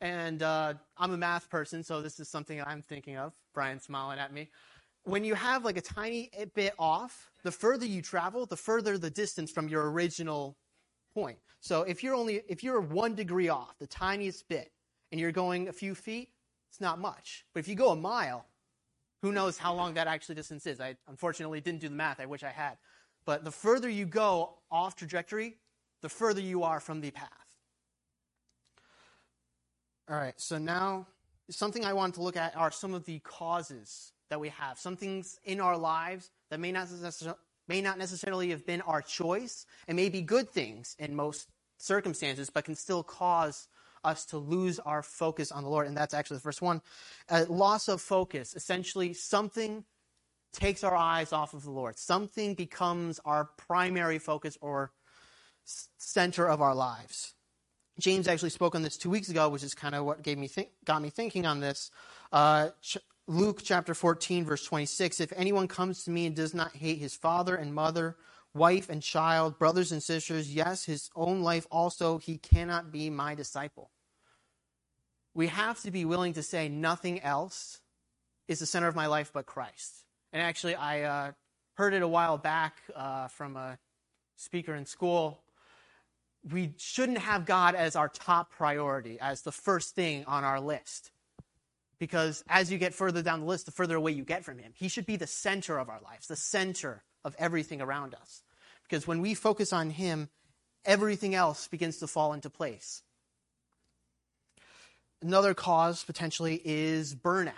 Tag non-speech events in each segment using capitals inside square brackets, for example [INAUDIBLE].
and uh, I'm a math person, so this is something I'm thinking of. Brian's smiling at me. When you have like a tiny bit off, the further you travel, the further the distance from your original point. So if you're only if you're one degree off, the tiniest bit, and you're going a few feet, it's not much. But if you go a mile, who knows how long that actually distance is? I unfortunately didn't do the math. I wish I had. But the further you go off trajectory, the further you are from the path. All right, so now something I want to look at are some of the causes that we have. Some things in our lives that may not, may not necessarily have been our choice and may be good things in most circumstances, but can still cause us to lose our focus on the Lord. And that's actually the first one. Uh, loss of focus. Essentially, something takes our eyes off of the Lord. Something becomes our primary focus or center of our lives. James actually spoke on this two weeks ago, which is kind of what gave me got me thinking on this. Uh, ch- Luke chapter 14, verse 26. If anyone comes to me and does not hate his father and mother, wife and child, brothers and sisters, yes, his own life also, he cannot be my disciple. We have to be willing to say nothing else is the center of my life but Christ. And actually, I uh, heard it a while back uh, from a speaker in school we shouldn't have God as our top priority, as the first thing on our list. Because as you get further down the list, the further away you get from Him. He should be the center of our lives, the center of everything around us. Because when we focus on Him, everything else begins to fall into place. Another cause potentially is burnout.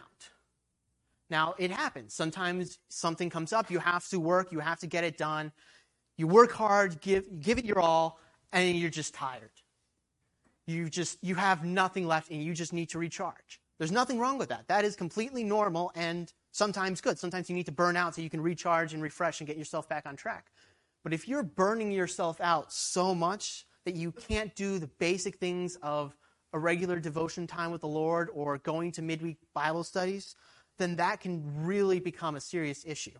Now, it happens. Sometimes something comes up, you have to work, you have to get it done. You work hard, give, give it your all, and you're just tired. You just you have nothing left and you just need to recharge. There's nothing wrong with that. That is completely normal and sometimes good. Sometimes you need to burn out so you can recharge and refresh and get yourself back on track. But if you're burning yourself out so much that you can't do the basic things of a regular devotion time with the Lord or going to midweek Bible studies, then that can really become a serious issue.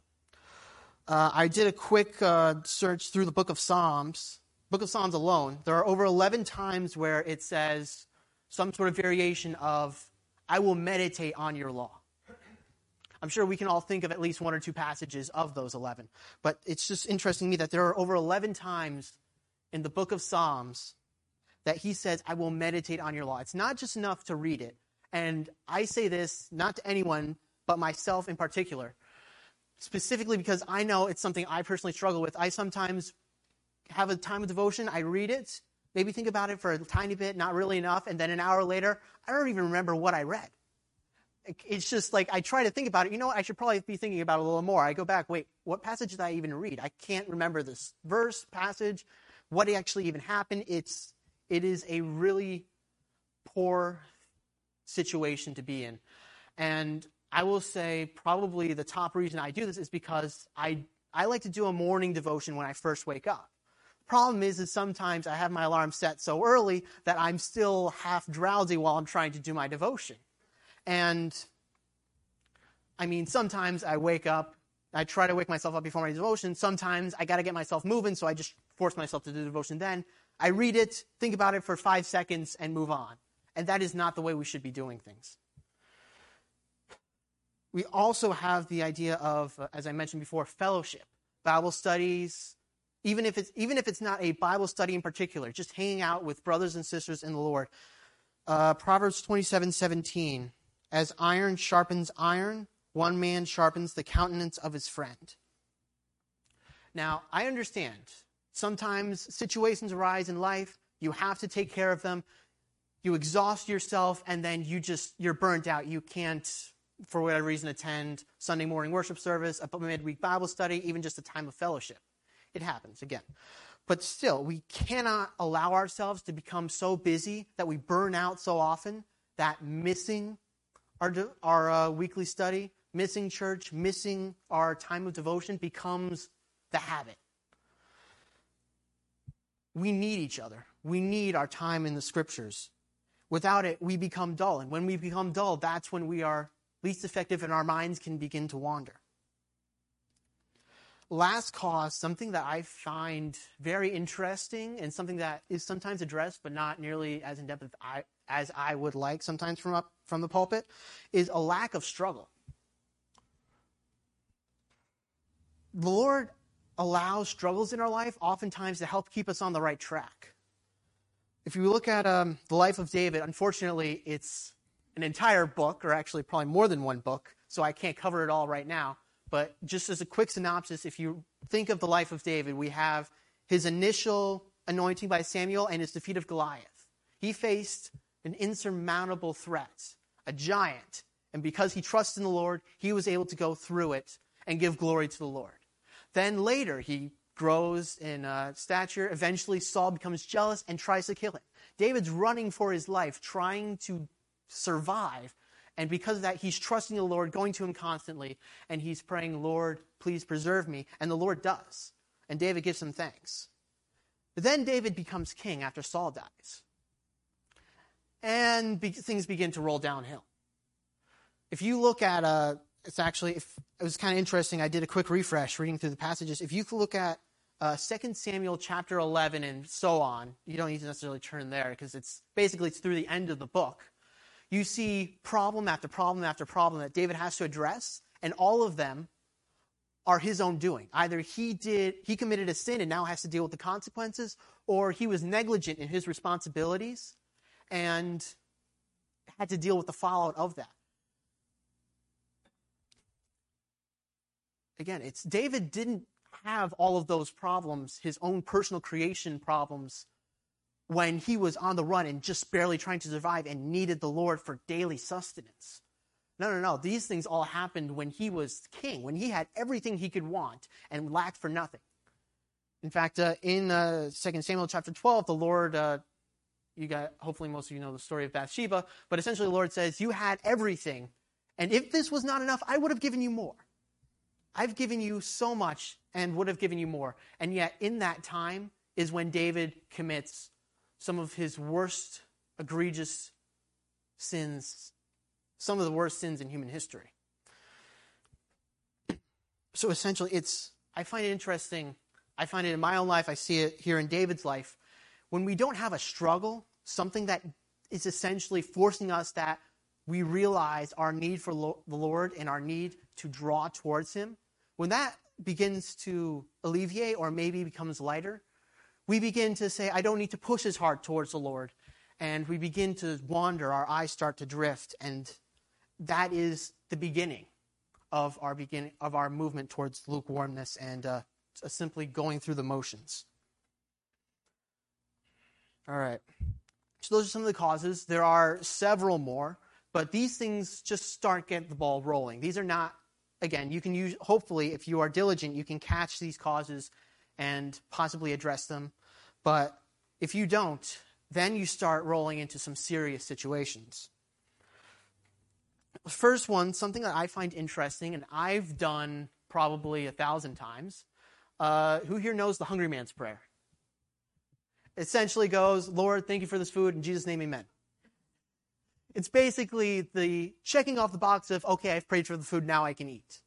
Uh, I did a quick uh, search through the book of Psalms book of Psalms alone, there are over 11 times where it says some sort of variation of, I will meditate on your law. I'm sure we can all think of at least one or two passages of those 11. But it's just interesting to me that there are over 11 times in the book of Psalms that he says, I will meditate on your law. It's not just enough to read it. And I say this not to anyone, but myself in particular, specifically because I know it's something I personally struggle with. I sometimes have a time of devotion, I read it, maybe think about it for a tiny bit, not really enough, and then an hour later, I don't even remember what I read. It's just like I try to think about it. You know what? I should probably be thinking about it a little more. I go back, wait, what passage did I even read? I can't remember this verse, passage, what actually even happened. It's it is a really poor situation to be in. And I will say probably the top reason I do this is because I I like to do a morning devotion when I first wake up. Problem is, is sometimes I have my alarm set so early that I'm still half drowsy while I'm trying to do my devotion. And I mean, sometimes I wake up, I try to wake myself up before my devotion. Sometimes I got to get myself moving, so I just force myself to do devotion then. I read it, think about it for five seconds, and move on. And that is not the way we should be doing things. We also have the idea of, as I mentioned before, fellowship, Bible studies, even if it's even if it's not a Bible study in particular, just hanging out with brothers and sisters in the Lord. Uh, Proverbs twenty seven seventeen, as iron sharpens iron, one man sharpens the countenance of his friend. Now, I understand sometimes situations arise in life, you have to take care of them, you exhaust yourself, and then you just you're burnt out. You can't, for whatever reason, attend Sunday morning worship service, a midweek Bible study, even just a time of fellowship. It happens again. But still, we cannot allow ourselves to become so busy that we burn out so often that missing our, our uh, weekly study, missing church, missing our time of devotion becomes the habit. We need each other. We need our time in the scriptures. Without it, we become dull. And when we become dull, that's when we are least effective and our minds can begin to wander last cause, something that I find very interesting and something that is sometimes addressed but not nearly as in depth as I, would like sometimes from up from the pulpit, is a lack of struggle. The Lord allows struggles in our life oftentimes to help keep us on the right track. If you look at um, the life of David, unfortunately, it's an entire book, or actually probably more than one book, so I can't cover it all right now. But just as a quick synopsis, if you think of the life of David, we have his initial anointing by Samuel and his defeat of Goliath. He faced an insurmountable threat, a giant, and because he trusted in the Lord, he was able to go through it and give glory to the Lord. Then later, he grows in uh, stature. Eventually, Saul becomes jealous and tries to kill him. David's running for his life, trying to survive. And because of that, he's trusting the Lord, going to him constantly, and he's praying, Lord, please preserve me. And the Lord does. And David gives him thanks. But then David becomes king after Saul dies. And be- things begin to roll downhill. If you look at uh, it's actually if, it was kind of interesting. I did a quick refresh reading through the passages. If you look at uh, 2 Samuel chapter 11 and so on, you don't need to necessarily turn there because it's basically it's through the end of the book. You see problem after problem after problem that David has to address, and all of them are his own doing. Either he did he committed a sin and now has to deal with the consequences, or he was negligent in his responsibilities and had to deal with the fallout of that. again, it's David didn't have all of those problems, his own personal creation problems, when he was on the run and just barely trying to survive and needed the Lord for daily sustenance. No, no, no. These things all happened when he was king, when he had everything he could want and lacked for nothing. In fact, uh, in uh, 2 Samuel chapter 12, the Lord, uh, you got, hopefully most of you know the story of Bathsheba, but essentially the Lord says, You had everything, and if this was not enough, I would have given you more. I've given you so much and would have given you more. And yet, in that time is when David commits some of his worst egregious sins, some of the worst sins in human history. So essentially, it's, I find it interesting. I find it in my own life. I see it here in David's life. When we don't have a struggle, something that is essentially forcing us that we realize our need for the Lord and our need to draw towards Him, when that begins to alleviate or maybe becomes lighter, we begin to say, I don't need to push as hard towards the Lord. And we begin to wander, our eyes start to drift, and that is the beginning of our beginning of our movement towards lukewarmness and uh, simply going through the motions. All right. So those are some of the causes. There are several more, but these things just start getting the ball rolling. These are not again, you can use, hopefully, if you are diligent, you can catch these causes and possibly address them. But if you don't, then you start rolling into some serious situations. First one, something that I find interesting, and I've done probably a thousand times. Uh, who here knows the hungry man's prayer? Essentially goes, Lord, thank you for this food. In Jesus' name, amen. It's basically the checking off the box of, okay, I've prayed for the food, now I can eat.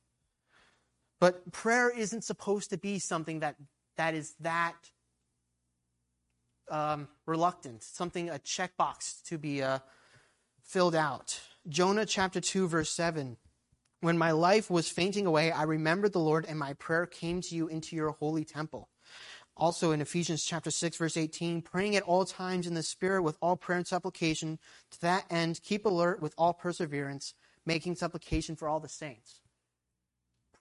But prayer isn't supposed to be something that, that is that um, reluctant, something, a checkbox to be uh, filled out. Jonah chapter 2, verse 7. When my life was fainting away, I remembered the Lord, and my prayer came to you into your holy temple. Also in Ephesians chapter 6 verse 18, praying at all times in the spirit with all prayer and supplication, to that end keep alert with all perseverance, making supplication for all the saints.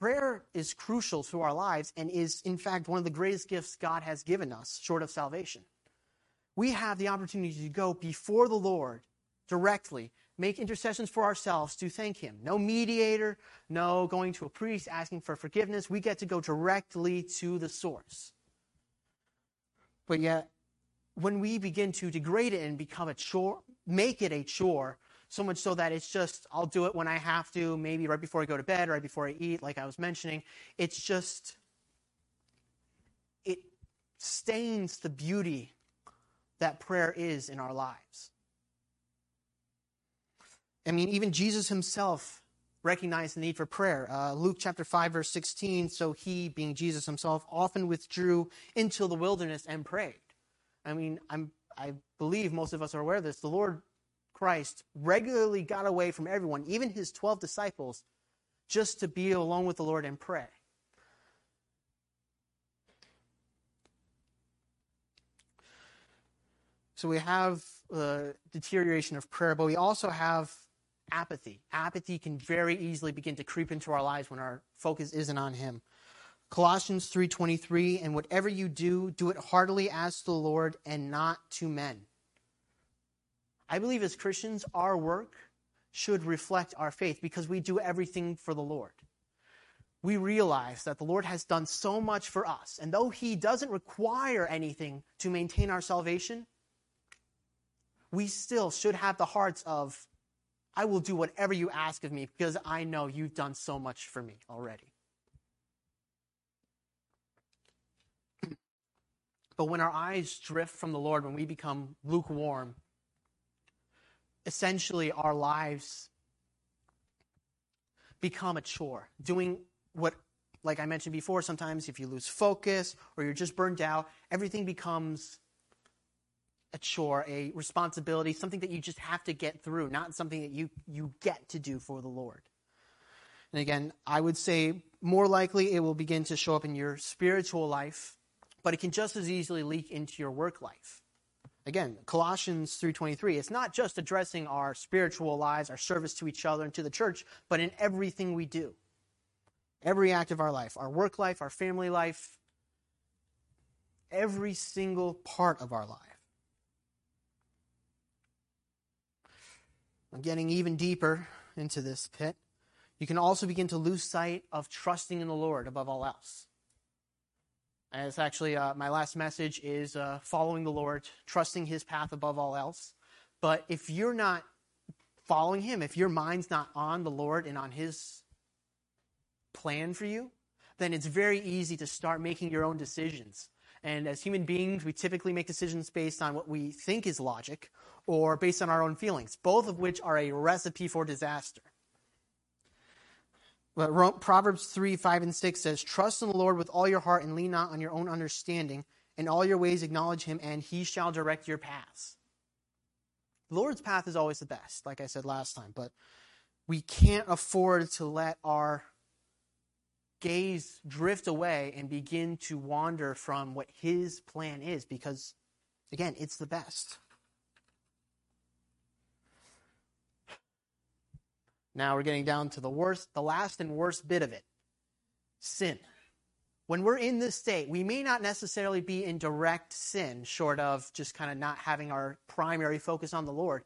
Prayer is crucial to our lives and is in fact one of the greatest gifts God has given us short of salvation. We have the opportunity to go before the Lord directly, make intercessions for ourselves to thank him. No mediator, no going to a priest asking for forgiveness. We get to go directly to the source. But yet, when we begin to degrade it and become a chore, make it a chore, so much so that it's just, I'll do it when I have to, maybe right before I go to bed, right before I eat, like I was mentioning. It's just, it stains the beauty that prayer is in our lives. I mean, even Jesus himself recognized the need for prayer. Uh, Luke chapter 5, verse 16. So he, being Jesus himself, often withdrew into the wilderness and prayed. I mean, I'm, I believe most of us are aware of this. The Lord Christ regularly got away from everyone, even his 12 disciples, just to be alone with the Lord and pray. So we have uh, deterioration of prayer, but we also have apathy. Apathy can very easily begin to creep into our lives when our focus isn't on Him. Colossians 3:23 and whatever you do do it heartily as to the Lord and not to men. I believe as Christians our work should reflect our faith because we do everything for the Lord. We realize that the Lord has done so much for us and though he doesn't require anything to maintain our salvation, we still should have the hearts of I will do whatever you ask of me because I know you've done so much for me already. [CLEARS THROAT] But when our eyes drift from the Lord, when we become lukewarm, essentially our lives become a chore. Doing what, like I mentioned before, sometimes if you lose focus or you're just burned out, everything becomes a chore, a responsibility, something that you just have to get through, not something that you, you get to do for the Lord. And again, I would say more likely it will begin to show up in your spiritual life but it can just as easily leak into your work life. Again, Colossians 3:23, it's not just addressing our spiritual lives, our service to each other and to the church, but in everything we do. Every act of our life, our work life, our family life, every single part of our life. I'm getting even deeper into this pit. You can also begin to lose sight of trusting in the Lord above all else. And it's actually uh, my last message is uh, following the Lord, trusting His path above all else. But if you're not following Him, if your mind's not on the Lord and on His plan for you, then it's very easy to start making your own decisions. And as human beings, we typically make decisions based on what we think is logic or based on our own feelings, both of which are a recipe for disaster. Proverbs 3, 5, and 6 says, Trust in the Lord with all your heart and lean not on your own understanding. In all your ways acknowledge him, and he shall direct your paths. The Lord's path is always the best, like I said last time, but we can't afford to let our gaze drift away and begin to wander from what his plan is because, again, it's the best. Now we're getting down to the worst, the last and worst bit of it sin. When we're in this state, we may not necessarily be in direct sin, short of just kind of not having our primary focus on the Lord.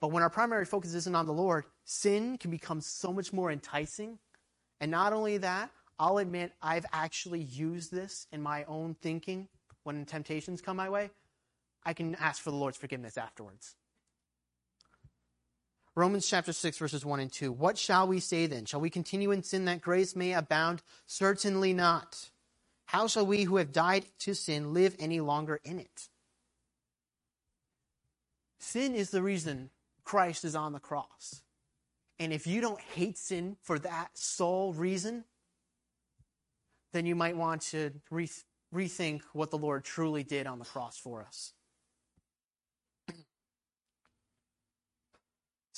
But when our primary focus isn't on the Lord, sin can become so much more enticing. And not only that, I'll admit I've actually used this in my own thinking when temptations come my way. I can ask for the Lord's forgiveness afterwards. Romans chapter 6, verses 1 and 2. What shall we say then? Shall we continue in sin that grace may abound? Certainly not. How shall we who have died to sin live any longer in it? Sin is the reason Christ is on the cross. And if you don't hate sin for that sole reason, then you might want to rethink what the Lord truly did on the cross for us.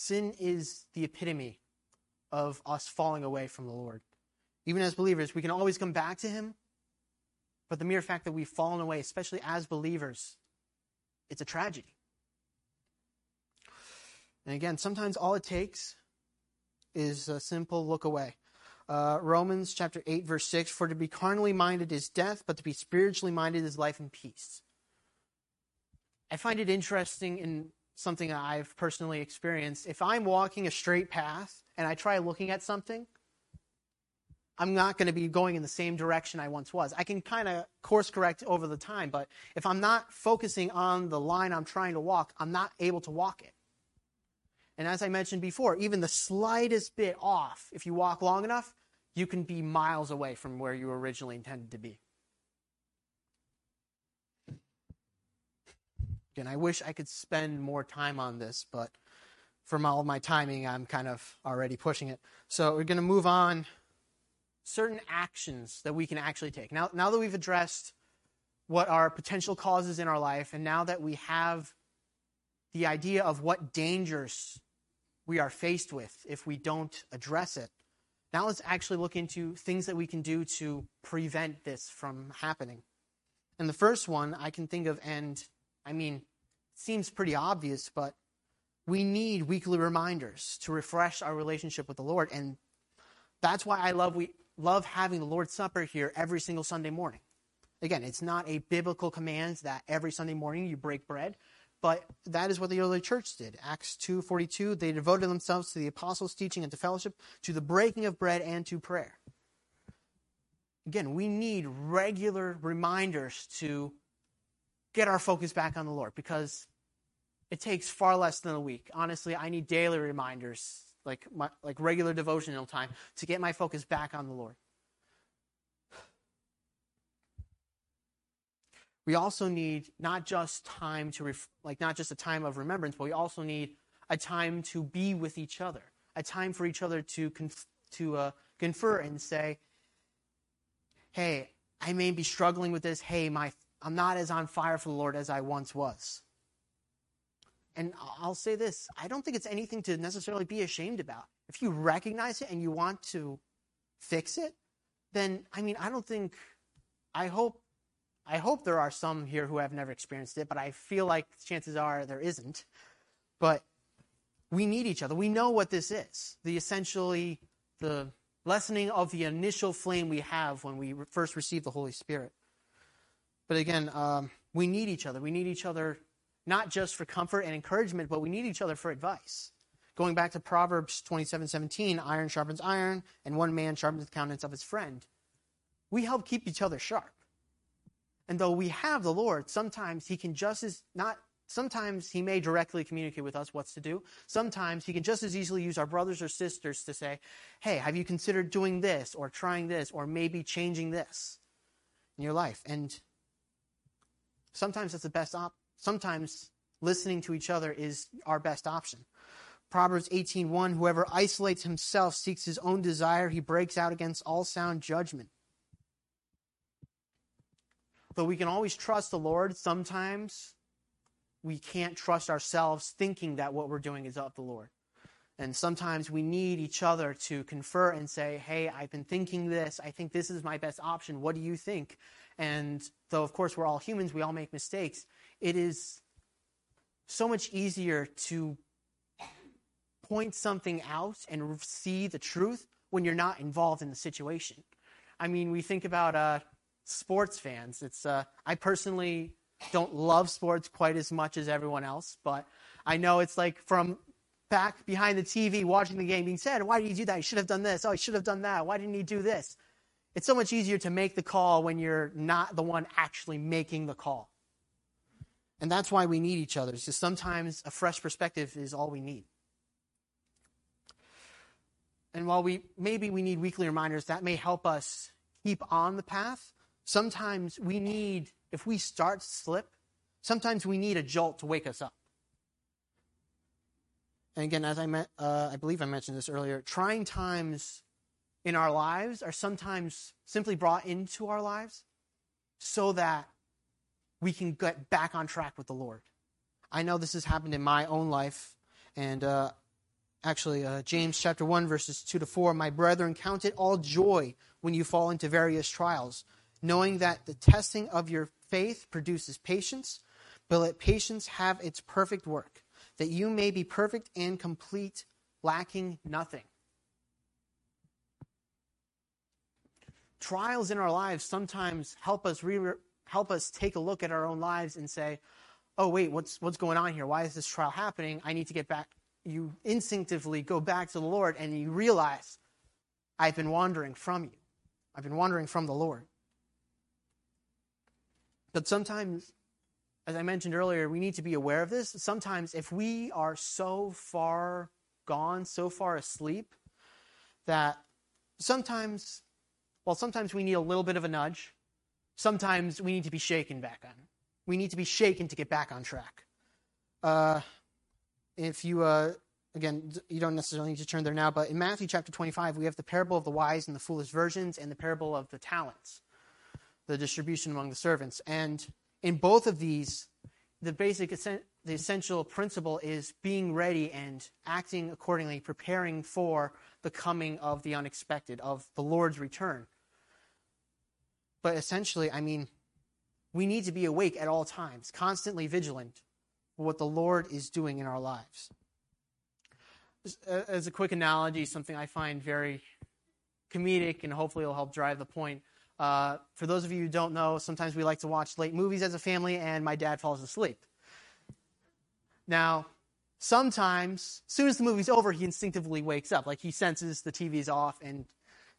Sin is the epitome of us falling away from the Lord. Even as believers, we can always come back to Him, but the mere fact that we've fallen away, especially as believers, it's a tragedy. And again, sometimes all it takes is a simple look away. Uh, Romans chapter 8, verse 6 For to be carnally minded is death, but to be spiritually minded is life and peace. I find it interesting in something that I've personally experienced. If I'm walking a straight path and I try looking at something, I'm not going to be going in the same direction I once was. I can kind of course correct over the time, but if I'm not focusing on the line I'm trying to walk, I'm not able to walk it. And as I mentioned before, even the slightest bit off, if you walk long enough, you can be miles away from where you originally intended to be. And I wish I could spend more time on this, but from all of my timing, I'm kind of already pushing it. So we're going to move on. Certain actions that we can actually take. Now, now that we've addressed what are potential causes in our life, and now that we have the idea of what dangers we are faced with if we don't address it. Now let's actually look into things that we can do to prevent this from happening. And the first one I can think of, and I mean, seems pretty obvious, but we need weekly reminders to refresh our relationship with the Lord. And that's why I love we love having the Lord's Supper here every single Sunday morning. Again, it's not a biblical command that every Sunday morning you break bread, but that is what the early church did. Acts 2:42, they devoted themselves to the apostles' teaching and to fellowship, to the breaking of bread and to prayer. Again, we need regular reminders to get our focus back on the Lord because it takes far less than a week. Honestly, I need daily reminders, like my, like regular devotional time, to get my focus back on the Lord. We also need not just time to ref- like not just a time of remembrance, but we also need a time to be with each other, a time for each other to conf- to uh, confer and say, hey, I may be struggling with this. Hey, my, I'm not as on fire for the Lord as I once was. And I'll say this I don't think it's anything to necessarily be ashamed about. If you recognize it and you want to fix it, then, I mean, I don't think, I hope, I hope there are some here who have never experienced it, but I feel like chances are there isn't. But we need each other. We know what this is. The essentially, the lessening of the initial flame we have when we first receive the Holy Spirit. But again, um, we need each other. We need each other not just for comfort and encouragement, but we need each other for advice. Going back to Proverbs 27 17, iron sharpens iron, and one man sharpens the countenance of his friend. We help keep each other sharp. And though we have the Lord, sometimes he can just as not Sometimes he may directly communicate with us what's to do. Sometimes he can just as easily use our brothers or sisters to say, hey, have you considered doing this or trying this or maybe changing this in your life? And sometimes that's the best op. Sometimes listening to each other is our best option. Proverbs 18:1 Whoever isolates himself seeks his own desire, he breaks out against all sound judgment. Though we can always trust the Lord, sometimes we can't trust ourselves thinking that what we're doing is of the Lord. And sometimes we need each other to confer and say, Hey, I've been thinking this. I think this is my best option. What do you think? And though, of course, we're all humans, we all make mistakes. It is so much easier to point something out and see the truth when you're not involved in the situation. I mean, we think about uh, sports fans. It's uh, I personally don't love sports quite as much as everyone else, but I know it's like from back behind the TV watching the game being said, why did you do that? You should have done this. Oh, you should have done that. Why didn't you do this? It's so much easier to make the call when you're not the one actually making the call. And that's why we need each other. Because sometimes a fresh perspective is all we need. And while we maybe we need weekly reminders, that may help us keep on the path. Sometimes we need if we start to slip, sometimes we need a jolt to wake us up. And again, as I met, uh, I believe I mentioned this earlier, trying times in our lives are sometimes simply brought into our lives so that we can get back on track with the Lord. I know this has happened in my own life, and uh, actually, uh, James chapter one verses two to four. My brethren, count it all joy when you fall into various trials, knowing that the testing of your faith produces patience, but let patience have its perfect work, that you may be perfect and complete, lacking nothing. Trials in our lives sometimes help us re- help us take a look at our own lives and say, "Oh wait, what's what's going on here? Why is this trial happening? I need to get back." You instinctively go back to the Lord and you realize, "I've been wandering from you. I've been wandering from the Lord." But sometimes, as I mentioned earlier, we need to be aware of this. Sometimes, if we are so far gone, so far asleep, that sometimes, well, sometimes we need a little bit of a nudge. Sometimes we need to be shaken back on. We need to be shaken to get back on track. Uh, if you, uh, again, you don't necessarily need to turn there now, but in Matthew chapter 25, we have the parable of the wise and the foolish virgins and the parable of the talents the distribution among the servants. And in both of these, the basic the essential principle is being ready and acting accordingly, preparing for the coming of the unexpected, of the Lord's return. But essentially, I mean, we need to be awake at all times, constantly vigilant for what the Lord is doing in our lives. As a quick analogy, something I find very comedic and hopefully will help drive the point. Uh, for those of you who don't know, sometimes we like to watch late movies as a family, and my dad falls asleep. Now, sometimes, as soon as the movie's over, he instinctively wakes up. Like he senses the TV's off and,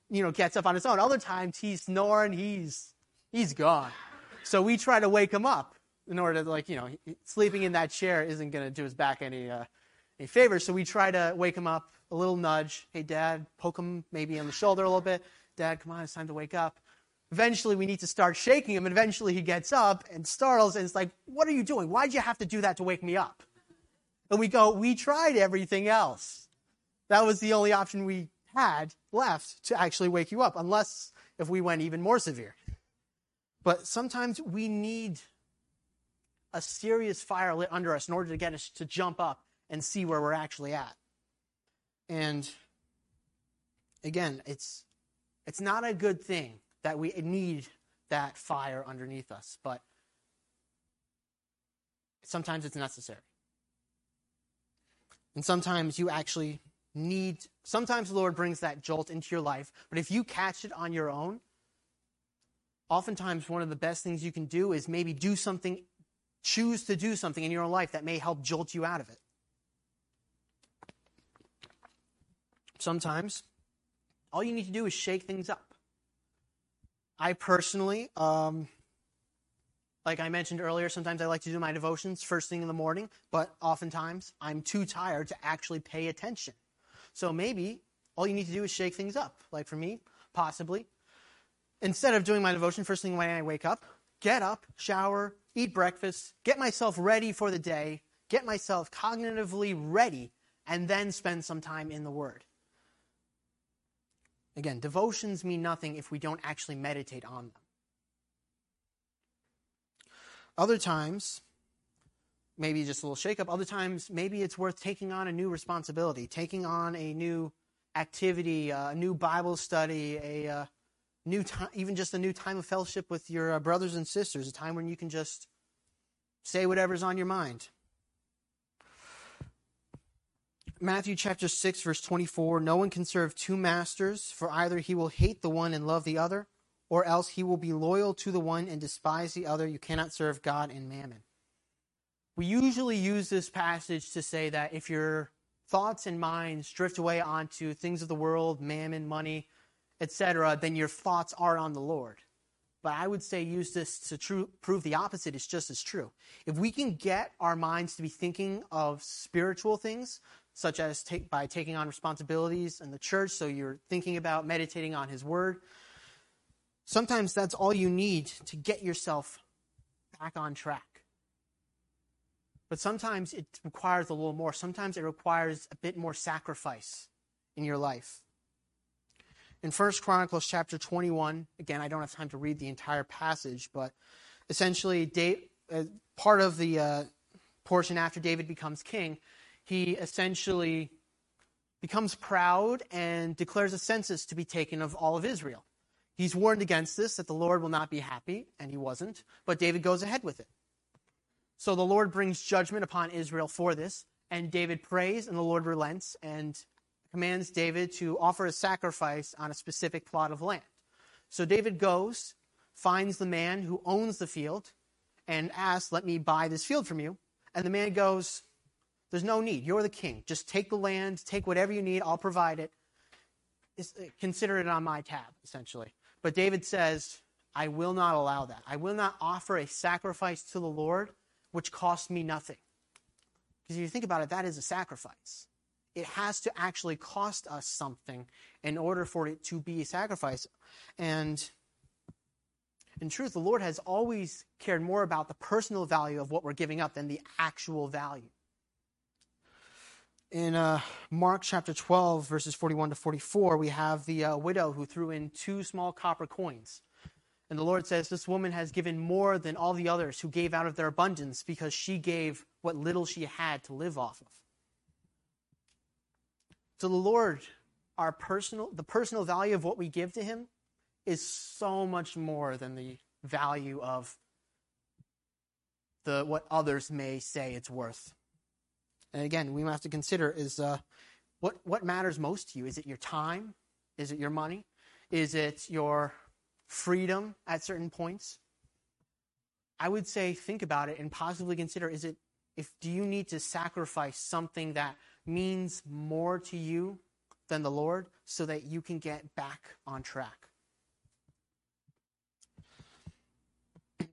you know, gets up on his own. Other times, he's snoring, he's, he's gone. So we try to wake him up in order to, like, you know, sleeping in that chair isn't going to do his back any, uh, any favors. So we try to wake him up, a little nudge. Hey, dad, poke him maybe on the shoulder a little bit. Dad, come on, it's time to wake up. Eventually, we need to start shaking him, and eventually he gets up and startles, and it's like, What are you doing? Why'd you have to do that to wake me up? And we go, We tried everything else. That was the only option we had left to actually wake you up, unless if we went even more severe. But sometimes we need a serious fire lit under us in order to get us to jump up and see where we're actually at. And again, it's it's not a good thing that we need that fire underneath us, but sometimes it's necessary. And sometimes you actually need, sometimes the Lord brings that jolt into your life, but if you catch it on your own, oftentimes one of the best things you can do is maybe do something, choose to do something in your own life that may help jolt you out of it. Sometimes all you need to do is shake things up. I personally, um, like I mentioned earlier, sometimes I like to do my devotions first thing in the morning, but oftentimes I'm too tired to actually pay attention. So maybe all you need to do is shake things up. Like for me, possibly. Instead of doing my devotion first thing when I wake up, get up, shower, eat breakfast, get myself ready for the day, get myself cognitively ready, and then spend some time in the Word. Again, devotions mean nothing if we don't actually meditate on them. Other times, maybe just a little shakeup. Other times, maybe it's worth taking on a new responsibility, taking on a new activity, uh, a new Bible study, a uh, new time, even just a new time of fellowship with your uh, brothers and sisters, a time when you can just say whatever's on your mind. Matthew chapter 6 verse 24, no one can serve two masters, for either he will hate the one and love the other, or else he will be loyal to the one and despise the other. You cannot serve God and mammon. We usually use this passage to say that if your thoughts and minds drift away onto things of the world, mammon, money, etc., then your thoughts are on the Lord. But I would say use this to prove the opposite is just as true. If we can get our minds to be thinking of spiritual things, such as take, by taking on responsibilities in the church, so you're thinking about meditating on His Word. Sometimes that's all you need to get yourself back on track. But sometimes it requires a little more. Sometimes it requires a bit more sacrifice in your life. In 1 Chronicles chapter 21, again, I don't have time to read the entire passage, but essentially, uh, part of the uh, portion after David becomes king, he essentially becomes proud and declares a census to be taken of all of Israel. He's warned against this, that the Lord will not be happy, and he wasn't, but David goes ahead with it. So the Lord brings judgment upon Israel for this, and David prays, and the Lord relents and commands David to offer a sacrifice on a specific plot of land. So David goes, finds the man who owns the field, and asks, Let me buy this field from you. And the man goes, there's no need. You're the king. Just take the land, take whatever you need, I'll provide it. Consider it on my tab, essentially. But David says, I will not allow that. I will not offer a sacrifice to the Lord which cost me nothing. Because if you think about it, that is a sacrifice. It has to actually cost us something in order for it to be a sacrifice. And in truth, the Lord has always cared more about the personal value of what we're giving up than the actual value in uh, Mark chapter 12, verses 41 to 44, we have the uh, widow who threw in two small copper coins. And the Lord says, This woman has given more than all the others who gave out of their abundance because she gave what little she had to live off of. So the Lord, our personal, the personal value of what we give to Him is so much more than the value of the what others may say it's worth. And again, we have to consider is uh, what what matters most to you? Is it your time? Is it your money? Is it your freedom at certain points? I would say think about it and possibly consider is it if do you need to sacrifice something that means more to you than the Lord so that you can get back on track? [CLEARS THROAT]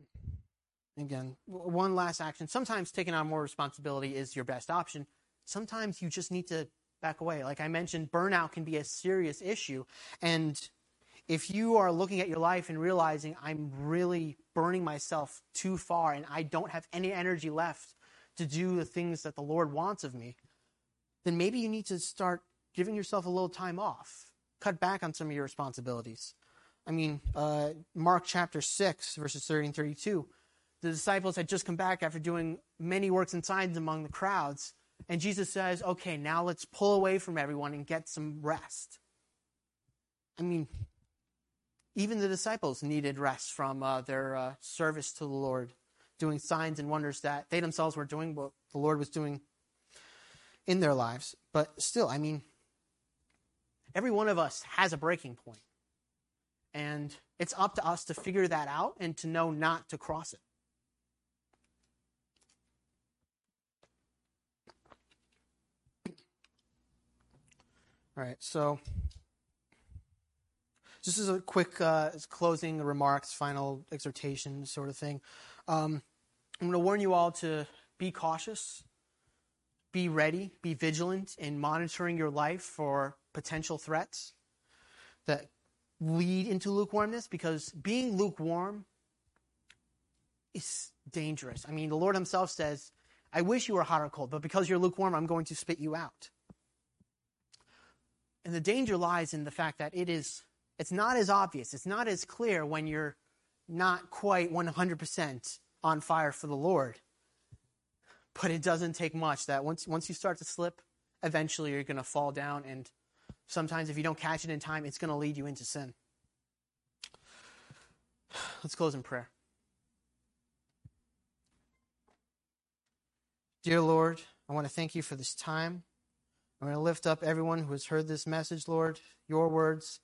Again, one last action. Sometimes taking on more responsibility is your best option. Sometimes you just need to back away. Like I mentioned, burnout can be a serious issue. And if you are looking at your life and realizing I'm really burning myself too far and I don't have any energy left to do the things that the Lord wants of me, then maybe you need to start giving yourself a little time off. Cut back on some of your responsibilities. I mean, uh, Mark chapter 6, verses 30 and 32. The disciples had just come back after doing many works and signs among the crowds. And Jesus says, okay, now let's pull away from everyone and get some rest. I mean, even the disciples needed rest from uh, their uh, service to the Lord, doing signs and wonders that they themselves were doing, but the Lord was doing in their lives. But still, I mean, every one of us has a breaking point. And it's up to us to figure that out and to know not to cross it. All right, so just as a quick uh, closing remarks, final exhortation sort of thing, um, I'm going to warn you all to be cautious, be ready, be vigilant in monitoring your life for potential threats that lead into lukewarmness because being lukewarm is dangerous. I mean, the Lord Himself says, I wish you were hot or cold, but because you're lukewarm, I'm going to spit you out. And the danger lies in the fact that it is it's not as obvious, it's not as clear when you're not quite 100% on fire for the Lord. But it doesn't take much that once once you start to slip, eventually you're going to fall down and sometimes if you don't catch it in time, it's going to lead you into sin. Let's close in prayer. Dear Lord, I want to thank you for this time. I'm going to lift up everyone who has heard this message, Lord, your words,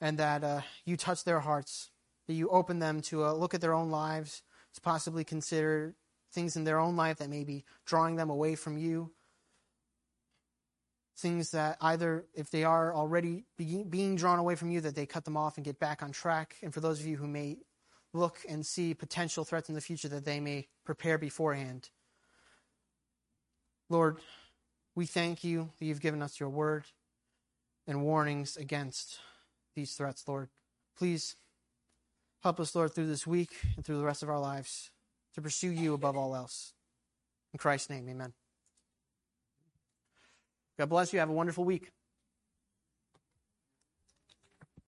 and that uh, you touch their hearts, that you open them to uh, look at their own lives, to possibly consider things in their own life that may be drawing them away from you. Things that either, if they are already being drawn away from you, that they cut them off and get back on track. And for those of you who may look and see potential threats in the future, that they may prepare beforehand. Lord, we thank you that you've given us your word and warnings against these threats, Lord. Please help us, Lord, through this week and through the rest of our lives to pursue you above all else. In Christ's name, amen. God bless you. Have a wonderful week.